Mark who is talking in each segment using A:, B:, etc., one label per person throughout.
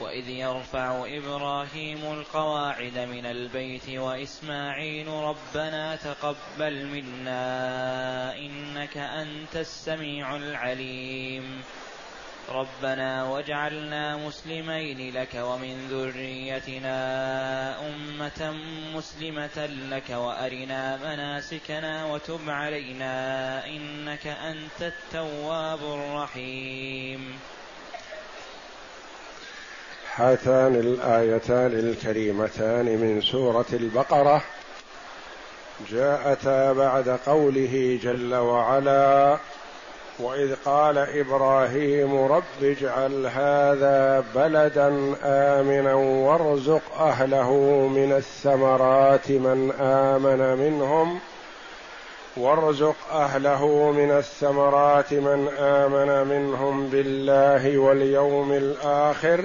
A: وإذ يرفع إبراهيم القواعد من البيت وإسماعيل ربنا تقبل منا إنك أنت السميع العليم. ربنا واجعلنا مسلمين لك ومن ذريتنا أمة مسلمة لك وأرنا مناسكنا وتب علينا إنك أنت التواب الرحيم.
B: هاتان الآيتان الكريمتان من سورة البقرة جاءتا بعد قوله جل وعلا وإذ قال إبراهيم رب اجعل هذا بلدا آمنا وارزق أهله من الثمرات من آمن منهم وارزق أهله من الثمرات من آمن منهم بالله واليوم الآخر.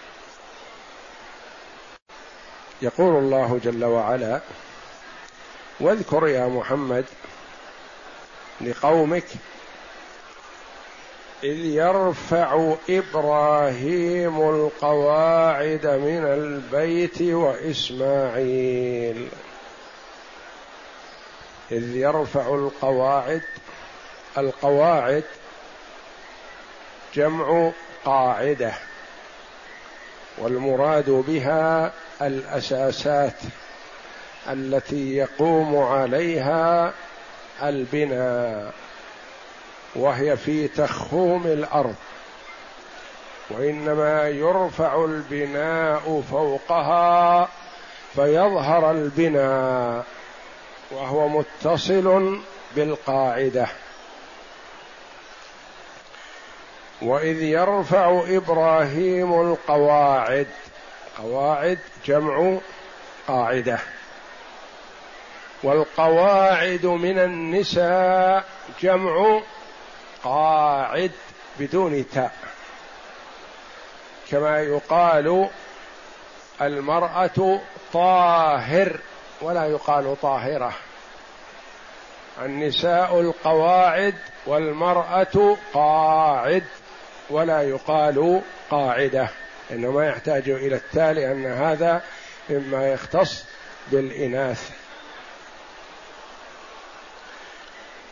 B: يقول الله جل وعلا واذكر يا محمد لقومك إذ يرفع إبراهيم القواعد من البيت وإسماعيل. إذ يرفع القواعد القواعد جمع قاعدة. والمراد بها الأساسات التي يقوم عليها البناء وهي في تخوم الأرض. وإنما يرفع البناء فوقها فيظهر البناء وهو متصل بالقاعدة. وإذ يرفع إبراهيم القواعد. قواعد جمع قاعدة. والقواعد من النساء جمع قاعد بدون تاء. كما يقال المرأة طاهر ولا يقال طاهرة. النساء القواعد والمرأة قاعد. ولا يقال قاعدة إنما يحتاج إلى التاء لأن هذا مما يختص بالإناث.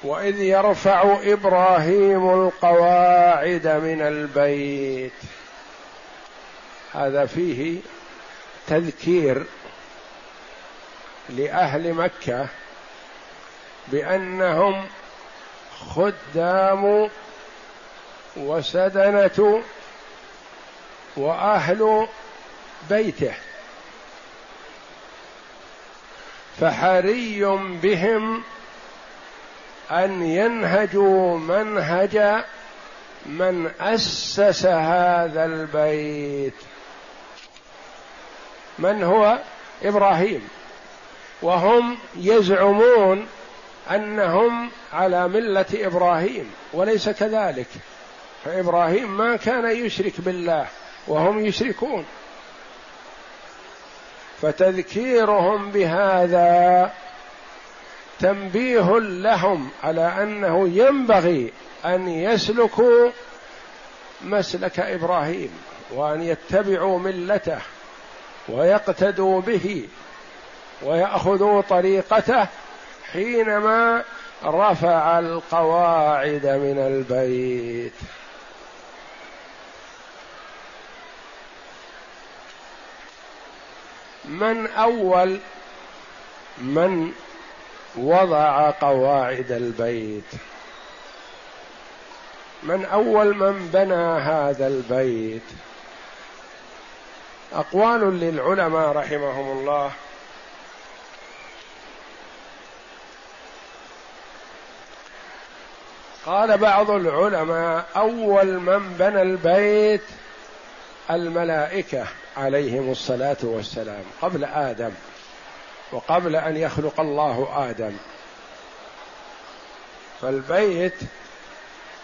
B: وإذ يرفع إبراهيم القواعد من البيت. هذا فيه تذكير لأهل مكة بأنهم خدام وسدنة وأهل بيته. فحري بهم أن ينهجوا منهج من أسس هذا البيت. من هو؟ إبراهيم. وهم يزعمون أنهم على ملة إبراهيم وليس كذلك. فإبراهيم ما كان يشرك بالله وهم يشركون. فتذكيرهم بهذا تنبيه لهم على أنه ينبغي أن يسلكوا مسلك إبراهيم وأن يتبعوا ملته ويقتدوا به ويأخذوا طريقته حينما رفع القواعد من البيت. من أول من وضع قواعد البيت؟ من أول من بنى هذا البيت؟ أقوال للعلماء رحمهم الله. قال بعض العلماء أول من بنى البيت الملائكة عليهم الصلاة والسلام قبل آدم وقبل أن يخلق الله آدم. فالبيت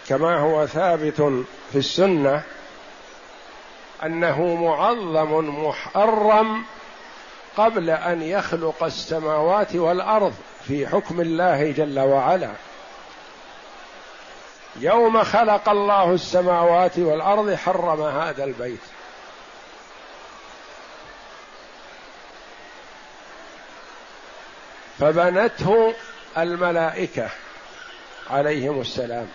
B: كما هو ثابت في السنة أنه معظم محرم قبل أن يخلق السماوات والأرض في حكم الله جل وعلا. يوم خلق الله السماوات والأرض حرم هذا البيت. فبنته الملائكة عليهم السلام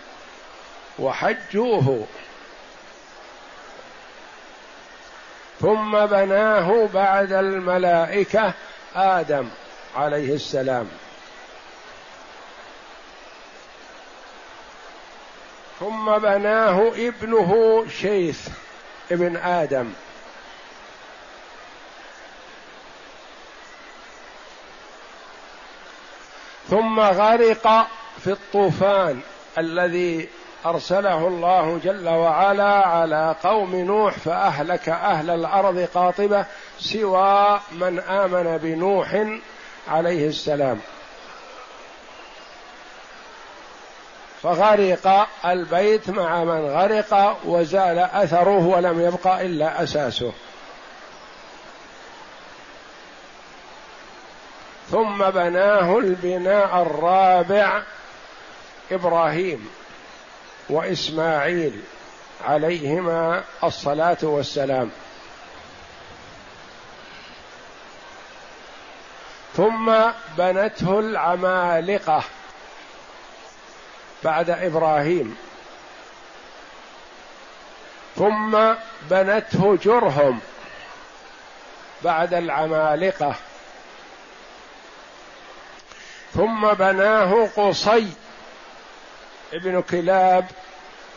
B: وحجوه. ثم بناه بعد الملائكة آدم عليه السلام. ثم بناه ابنه شيث ابن آدم. ثم غرق في الطوفان الذي أرسله الله جل وعلا على قوم نوح فأهلك أهل الأرض قاطبة سوى من آمن بنوح عليه السلام. فغرق البيت مع من غرق وزال أثره ولم يبق إلا أساسه. ثم بناه البناء الرابع إبراهيم وإسماعيل عليهما الصلاة والسلام. ثم بنته العمالقة بعد إبراهيم. ثم بنته جرهم بعد العمالقة. ثم بناه قصي ابن كلاب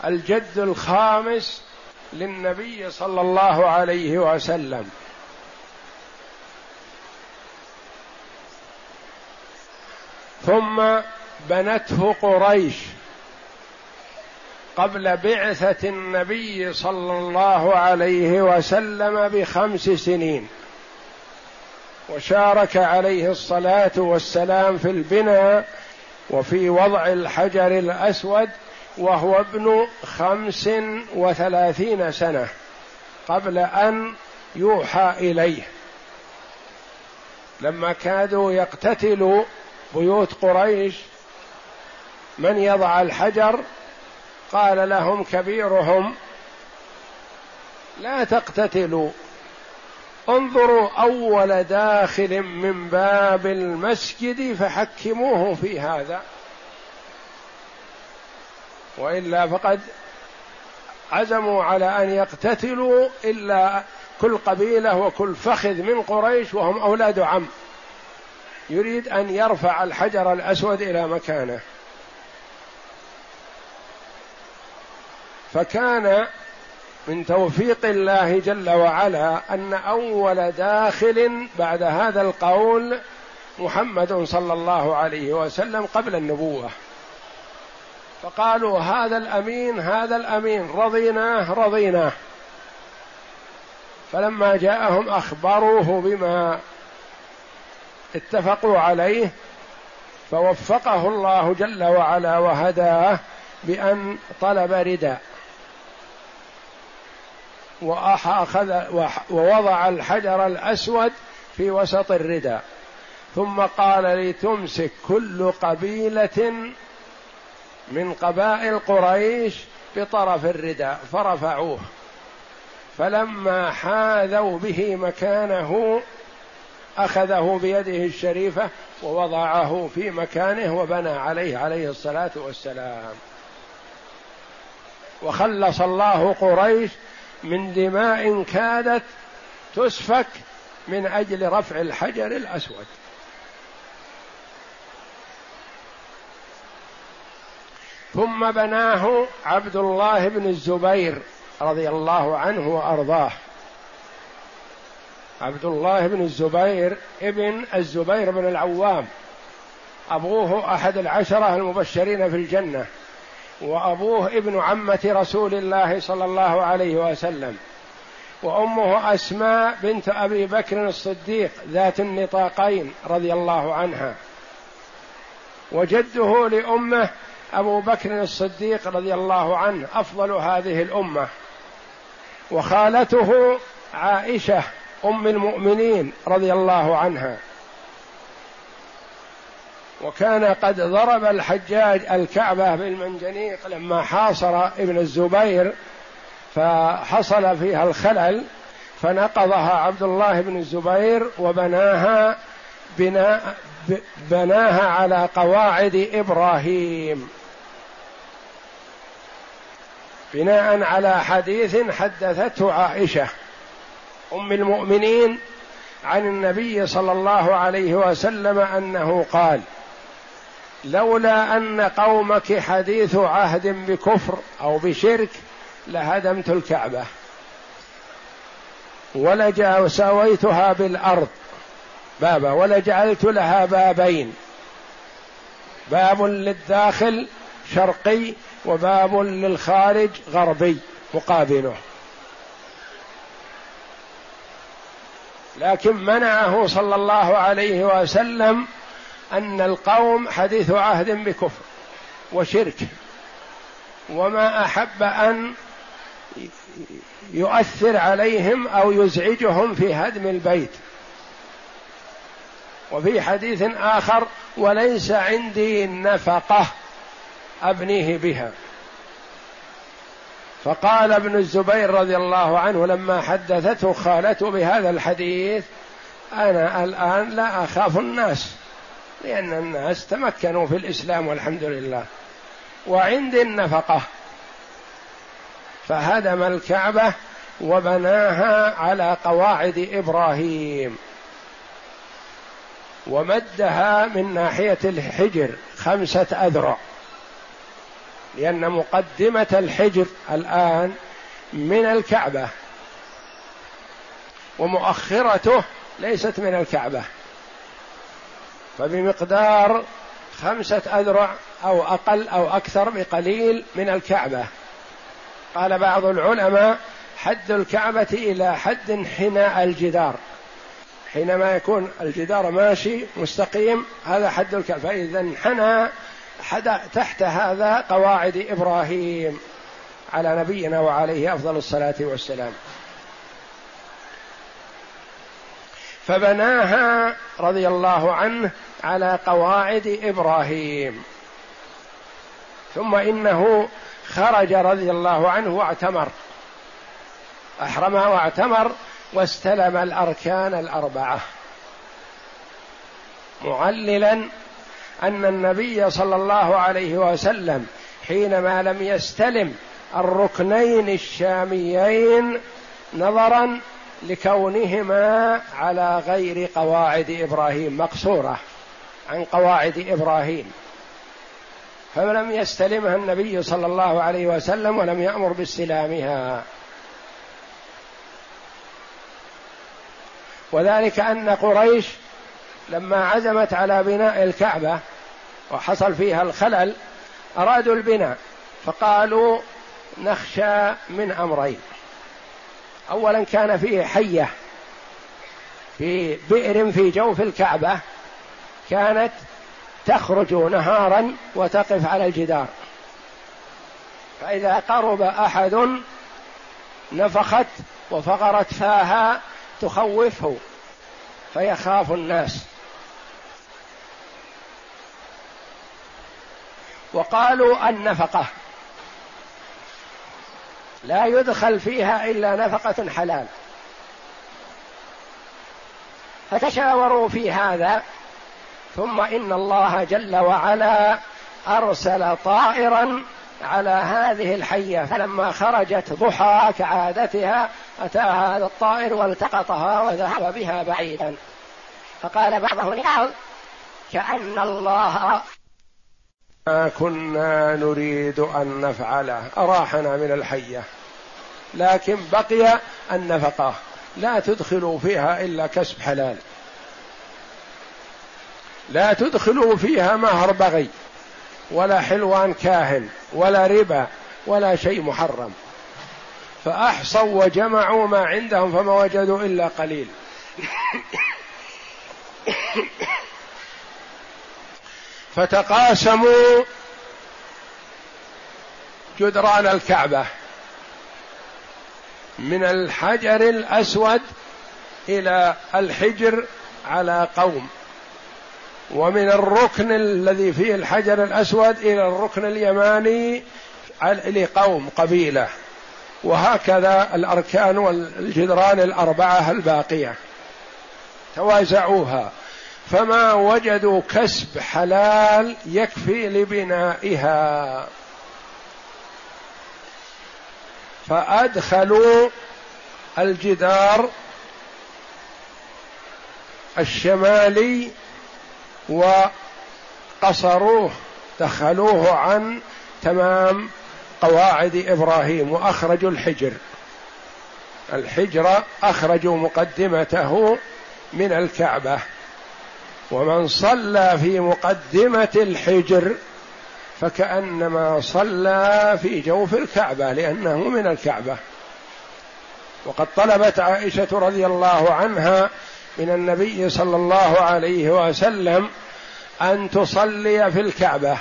B: الجد الخامس للنبي صلى الله عليه وسلم. ثم بنته قريش قبل بعثة النبي صلى الله عليه وسلم بخمس سنين. وشارك عليه الصلاة والسلام في البناء وفي وضع الحجر الأسود وهو ابن خمس وثلاثين سنة قبل أن يوحى إليه. لما كادوا يقتتلوا بيوت قريش من يضع الحجر؟ قال لهم كبيرهم لا تقتتلوا انظروا اول داخل من باب المسجد فحكموه في هذا. والا فقد عزموا على ان يقتتلوا الا كل قبيلة وكل فخذ من قريش وهم أولاد عم. يريد ان يرفع الحجر الاسود إلى مكانه. فكان من توفيق الله جل وعلا أن أول داخل بعد هذا القول محمد صلى الله عليه وسلم قبل النبوة. فقالوا هذا الأمين هذا الأمين رضيناه رضيناه. فلما جاءهم أخبروه بما اتفقوا عليه فوفقه الله جل وعلا وهداه بأن طلب رداء. وأخذ ووضع الحجر الأسود في وسط الرداء. ثم قال لتمسك كل قبيلة من قبائل قريش بطرف الرداء. فرفعوه. فلما حاذوا به مكانه أخذه بيده الشريفة ووضعه في مكانه وبنى عليه عليه الصلاة والسلام. وخلص الله قريش من دماء كادت تسفك من أجل رفع الحجر الأسود. ثم بناه عبد الله بن الزبير رضي الله عنه وأرضاه. عبد الله بن الزبير ابن الزبير بن العوام. أبوه أحد العشرة المبشرين في الجنة. وأبوه ابن عمة رسول الله صلى الله عليه وسلم. وأمه أسماء بنت أبي بكر الصديق ذات النطاقين رضي الله عنها. وجده لأمه أبو بكر الصديق رضي الله عنه أفضل هذه الأمة. وخالته عائشة أم المؤمنين رضي الله عنها. وكان قد ضرب الحجاج الكعبة بالمنجنيق لما حاصر ابن الزبير فحصل فيها الخلل فنقضها عبد الله بن الزبير وبناها بناء بناها على قواعد إبراهيم. بناء على حديث حدثته عائشة أم المؤمنين عن النبي صلى الله عليه وسلم أنه قال لولا أن قومك حديث عهد بكفر أو بشرك لهدمت الكعبة ولجاويتها بالأرض. بابا ولجعلت لها بابين. باب للداخل شرقي وباب للخارج غربي مقابله. لكن منعه صلى الله عليه وسلم أن القوم حديث عهد بكفر وشرك وما أحب أن يؤثر عليهم أو يزعجهم في هدم البيت. وفي حديث آخر وليس عندي نفقة أبنيه بها. فقال ابن الزبير رضي الله عنه لما حدثته خالته بهذا الحديث أنا الآن لا أخاف الناس. لأن الناس تمكنوا في الإسلام والحمد لله. وعندي النفقة. فهدم الكعبة وبناها على قواعد إبراهيم. ومدها من ناحية الحجر خمسة أذرع. لأن مقدمة الحجر الآن من الكعبة. ومؤخرته ليست من الكعبة. فبمقدار خمسة أذرع أو أقل أو أكثر بقليل من الكعبة. قال بعض العلماء حد الكعبة إلى حد حناء الجدار. حينما يكون الجدار ماشي مستقيم هذا حد الكعبة. فإذا انحنى تحت هذا قواعد إبراهيم على نبينا وعليه أفضل الصلاة والسلام. فبناها رضي الله عنه على قواعد إبراهيم. ثم إنه خرج رضي الله عنه واعتمر. أحرم واعتمر واستلم الأركان الأربعة. معللا أن النبي صلى الله عليه وسلم حينما لم يستلم الركنين الشاميين نظرا لكونهما على غير قواعد إبراهيم مقصورة. عن قواعد إبراهيم. فلم يستلمها النبي صلى الله عليه وسلم ولم يأمر باستلامها. وذلك أن قريش لما عزمت على بناء الكعبة وحصل فيها الخلل أرادوا البناء فقالوا نخشى من أمرين. اولا كان فيه حية في بئر في جوف الكعبة كانت تخرج نهارا وتقف على الجدار. فإذا قرب أحد نفخت وفقرت فاها تخوفه فيخاف الناس. وقالوا النفقة. لا يدخل فيها إلا نفقة حلال. فتشاوروا في هذا ثم إن الله جل وعلا أرسل طائرا على هذه الحية. فلما خرجت ضحى كعادتها أتاها هذا الطائر والتقطها وذهب بها بعيدا. فقال بعضهم لبعض كأن الله ما كنا نريد أن نفعله اراحنا من الحية لكن بقي النفقه لا تدخلوا فيها إلا كسب حلال. لا تدخلوا فيها مهر بغي ولا حلوان كاهن ولا ربا ولا شيء محرم. فأحصوا وجمعوا ما عندهم فما وجدوا إلا قليل. فتقاسموا جدران الكعبة من الحجر الأسود إلى الحجر على قوم. ومن الركن الذي فيه الحجر الأسود إلى الركن اليماني لقوم قبيلة. وهكذا الأركان والجدران الأربعة الباقية. توازعوها. فما وجدوا كسب حلال يكفي لبنائها. فأدخلوا الجدار الشمالي وقصروه دخلوه عن تمام قواعد إبراهيم وأخرجوا الحجر. الحجر أخرجوا مقدمته من الكعبة. ومن صلى في مقدمة الحجر فكأنما صلى في جوف الكعبة لأنه من الكعبة. وقد طلبت عائشة رضي الله عنها من النبي صلى الله عليه وسلم أن تصلي في الكعبة.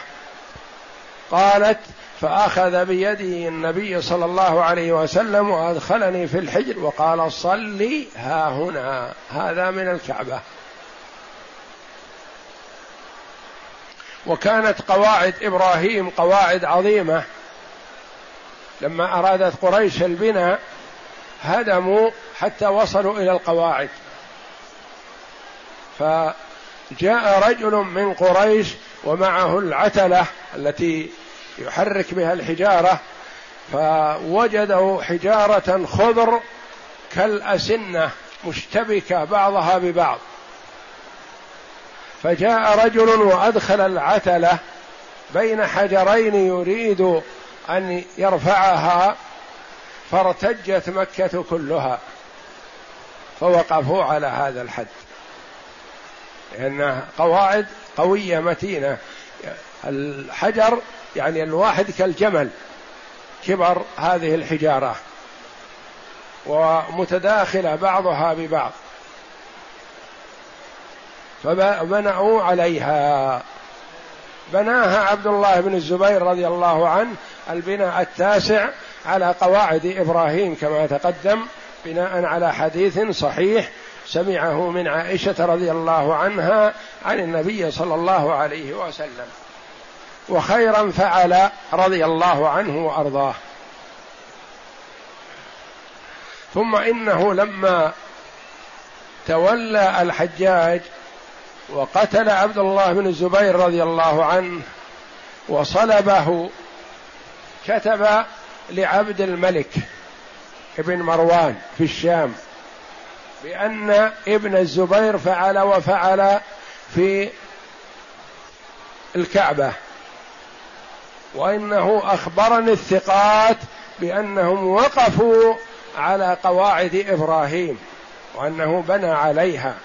B: قالت فأخذ بيدي النبي صلى الله عليه وسلم وأدخلني في الحجر وقال صلي ها هنا هذا من الكعبة. وكانت قواعد إبراهيم قواعد عظيمة. لما أرادت قريش البناء هدموا حتى وصلوا إلى القواعد. فجاء رجل من قريش ومعه العتلة التي يحرك بها الحجارة فوجدوا حجارة خضر كالأسنة مشتبكة بعضها ببعض. فجاء رجل وأدخل العتلة بين حجرين يريد أن يرفعها فارتجت مكة كلها فوقفوا على هذا الحد. لأنها قواعد قوية متينة. الحجر يعني الواحد كالجمل كبر هذه الحجارة ومتداخلة بعضها ببعض. فبنوا عليها. بناها عبد الله بن الزبير رضي الله عنه البناء التاسع على قواعد إبراهيم كما تقدم بناء على حديث صحيح سمعه من عائشة رضي الله عنها عن النبي صلى الله عليه وسلم. وخيرا فعل رضي الله عنه وأرضاه. ثم إنه لما تولى الحجاج وقتل عبد الله بن الزبير رضي الله عنه وصلبه كتب لعبد الملك ابن مروان في الشام بأن ابن الزبير فعل وفعل في الكعبة. وإنه أخبرني الثقات بأنهم وقفوا على قواعد إبراهيم وأنه بنى عليها.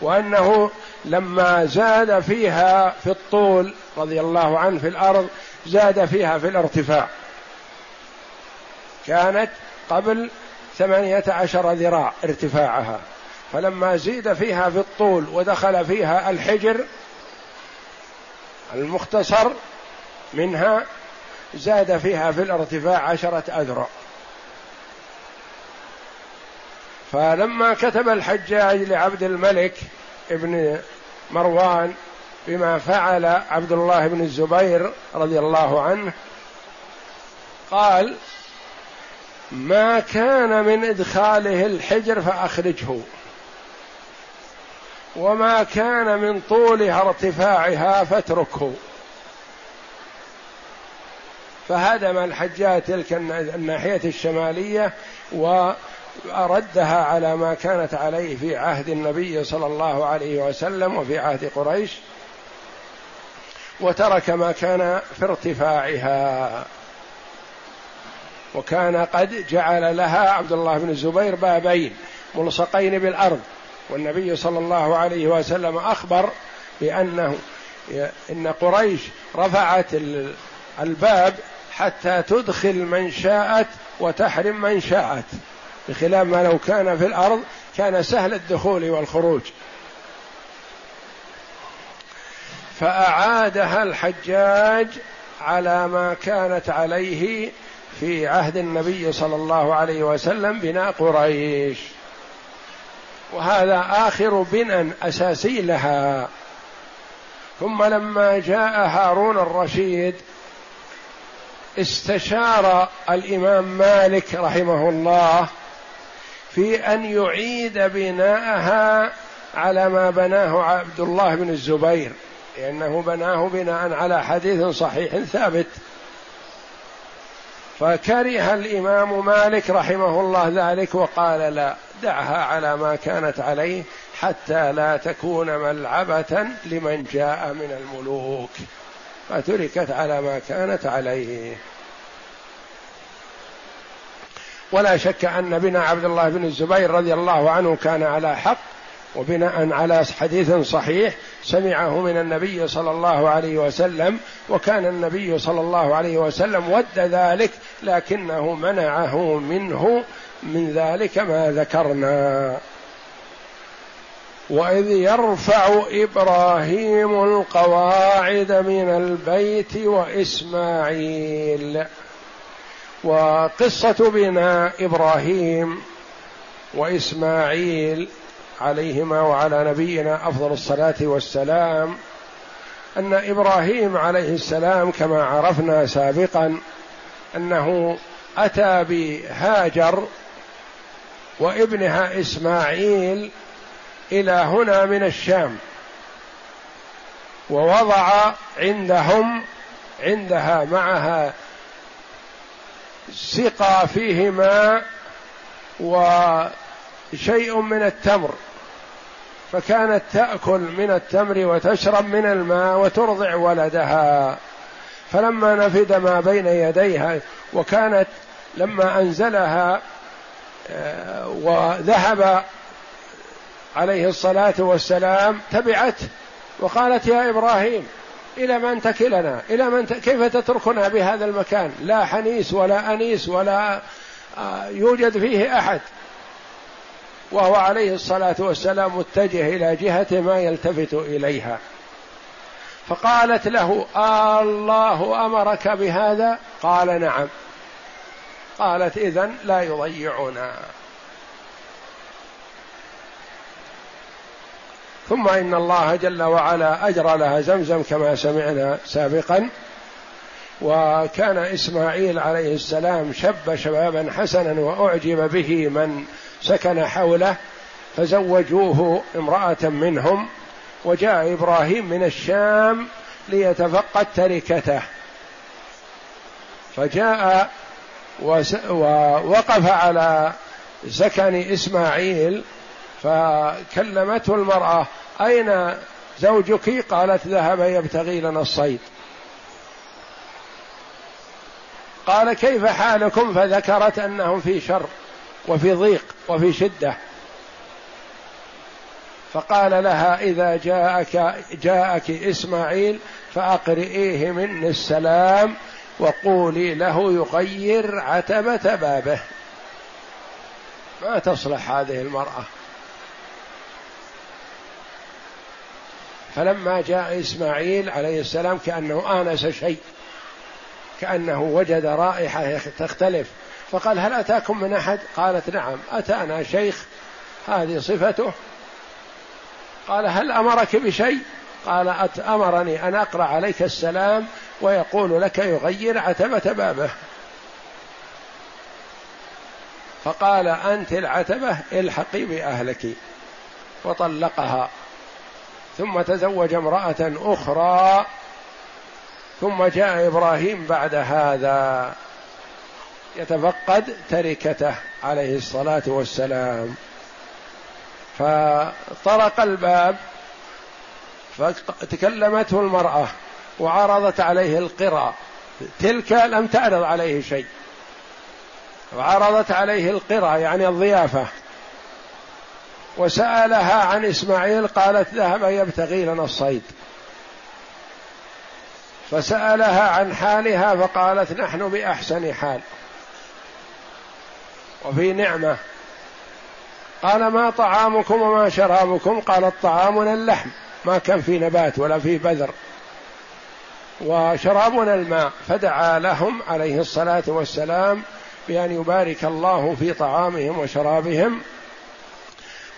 B: وأنه لما زاد فيها في الطول رضي الله عنه في الأرض زاد فيها في الارتفاع. كانت قبل ثمانية عشر ذراع ارتفاعها فلما زيد فيها في الطول ودخل فيها الحجر المختصر منها زاد فيها في الارتفاع عشرة أذرع. فلما كتب الحجاج لعبد الملك ابن مروان بما فعل عبد الله بن الزبير رضي الله عنه قال ما كان من إدخاله الحجر فأخرجه. وما كان من طولها ارتفاعها فاتركه. فهدم الحجاج تلك الناحيه الشمالية ردها على ما كانت عليه في عهد النبي صلى الله عليه وسلم وفي عهد قريش وترك ما كان في ارتفاعها. وكان قد جعل لها عبد الله بن الزبير بابين ملصقين بالأرض. والنبي صلى الله عليه وسلم أخبر بأنه إن قريش رفعت الباب حتى تدخل من شاءت وتحرم من شاءت. بخلاف ما لو كان في الأرض كان سهل الدخول والخروج. فأعادها الحجاج على ما كانت عليه في عهد النبي صلى الله عليه وسلم بناء قريش. وهذا آخر بناء أساسي لها. ثم لما جاء هارون الرشيد استشار الإمام مالك رحمه الله في أن يعيد بناءها على ما بناه عبد الله بن الزبير لأنه بناه بناء على حديث صحيح ثابت. فكره الإمام مالك رحمه الله ذلك وقال لا دعها على ما كانت عليه حتى لا تكون ملعبة لمن جاء من الملوك فتركت على ما كانت عليه. ولا شك أن بنا عبد الله بن الزبير رضي الله عنه كان على حق وبناء على حديث صحيح سمعه من النبي صلى الله عليه وسلم وكان النبي صلى الله عليه وسلم ود ذلك لكنه منعه منه من ذلك ما ذكرنا. وإذ يرفع إبراهيم القواعد من البيت وإسماعيل. وقصة بناء إبراهيم وإسماعيل عليهما وعلى نبينا أفضل الصلاة والسلام. أن إبراهيم عليه السلام كما عرفنا سابقا أنه أتى بهاجر وابنها إسماعيل إلى هنا من الشام ووضع عندهم عندها معها سقى فيه ماء وشيء من التمر. فكانت تأكل من التمر وتشرب من الماء وترضع ولدها. فلما نفد ما بين يديها وكانت لما أنزلها آه، وذهب عليه الصلاة والسلام تبعته وقالت يا إبراهيم إلى من تكلنا؟ إلى من ت... كيف تتركنا بهذا المكان؟ لا حنيس ولا أنيس ولا آه، يوجد فيه أحد. وهو عليه الصلاة والسلام متجه إلى جهة ما يلتفت إليها. فقالت له آه الله أمرك بهذا؟ قال نعم. قالت إذن لا يضيعنا. ثم إن الله جل وعلا اجرى لها زمزم كما سمعنا سابقا. وكان إسماعيل عليه السلام شب شبابا حسنا وأعجب به من سكن حوله فزوجوه امرأة منهم وجاء إبراهيم من الشام ليتفقد تركته. فجاء ووقف على سكن إسماعيل فكلمته المرأة أين زوجك؟ قالت ذهب يبتغي لنا الصيد. قال كيف حالكم؟ فذكرت أنهم في شر. وفي ضيق وفي شدة. فقال لها إذا جاءك جاءك إسماعيل فأقرئيه مني السلام وقولي له يغير عتبة بابه. ما تصلح هذه المرأة. فلما جاء إسماعيل عليه السلام كأنه آنس شيء كأنه وجد رائحة تختلف. فقال هل أتاكم من أحد؟ قالت نعم. أتانا شيخ هذه صفته. قال هل أمرك بشيء؟ قال أمرني أن أقرأ عليك السلام ويقول لك يغير عتبة بابه. فقال أنت العتبة الحقي بأهلك. وطلقها. ثم تزوج امرأة أخرى. ثم جاء إبراهيم بعد هذا. يتفقد تركته عليه الصلاة والسلام. فطرق الباب فتكلمته المرأة وعرضت عليه القرى. تلك لم تعرض عليه شيء. وعرضت عليه القرى يعني الضيافة. وسألها عن إسماعيل قالت ذهب يبتغي لنا الصيد. فسألها عن حالها فقالت نحن بأحسن حال. وفي نعمة. قال ما طعامكم وما شرابكم؟ قالت طعامنا اللحم. ما كان في نبات ولا في بذر. وشرابنا الماء. فدعا لهم عليه الصلاة والسلام بأن يبارك الله في طعامهم وشرابهم.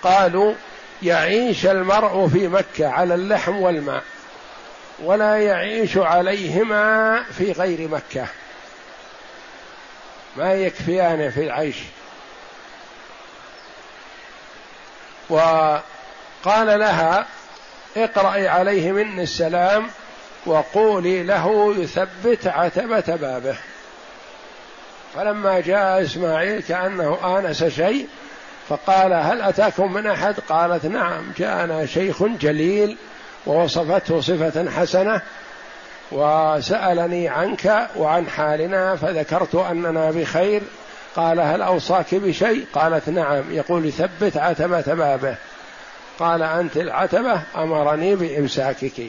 B: قالوا يعيش المرء في مكة على اللحم والماء ولا يعيش عليهما في غير مكة. ما يكفيان في العيش. وقال لها اقرأي عليه مني السلام وقولي له يثبت عتبة بابه. فلما جاء إسماعيل كأنه آنس شيء فقال هل أتاكم من أحد؟ قالت نعم جاءنا شيخ جليل ووصفته صفة حسنة وسألني عنك وعن حالنا فذكرت أننا بخير. قال هل أوصاك بشيء؟ قالت نعم. يقول ثبت عتبة بابه قال أنت العتبة أمرني بإمساكك.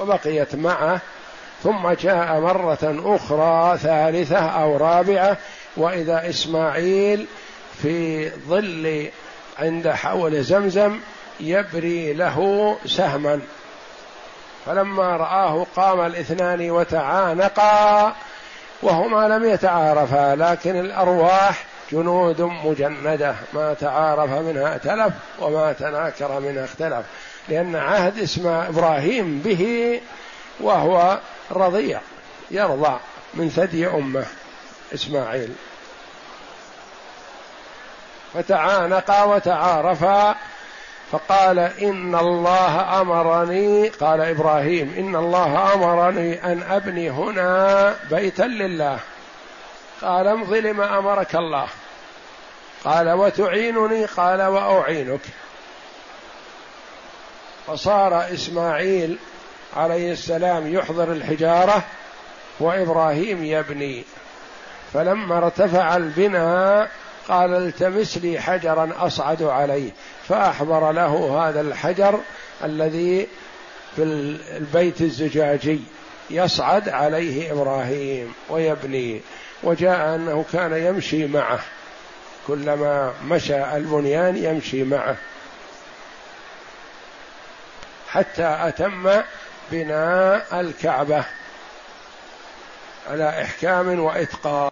B: وبقيت معه. ثم جاء مرة أخرى ثالثة أو رابعة. وإذا إسماعيل في ظل عند حول زمزم يبري له سهما. فلما رآه قام الاثنان وتعانقا وهما لم يتعارفا لكن الأرواح جنود مجندة ما تعارف منها تلف وما تناكر منها اختلف لأن عهد اسم إبراهيم به وهو رضيع يرضع من ثدي أمة إسماعيل. فتعانقا وتعارفا فقال إن الله أمرني قال إبراهيم إن الله أمرني أن أبني هنا بيتا لله. قال امض لما أمرك الله. قال وتعينني؟ قال وأعينك. فصار إسماعيل عليه السلام يحضر الحجارة وإبراهيم يبني. فلما ارتفع البناء قال التمس لي حجرا أصعد عليه فأحضر له هذا الحجر الذي في البيت الزجاجي يصعد عليه إبراهيم ويبني وجاء أنه كان يمشي معه كلما مشى البنيان يمشي معه. حتى أتم بناء الكعبة على إحكام وإتقان.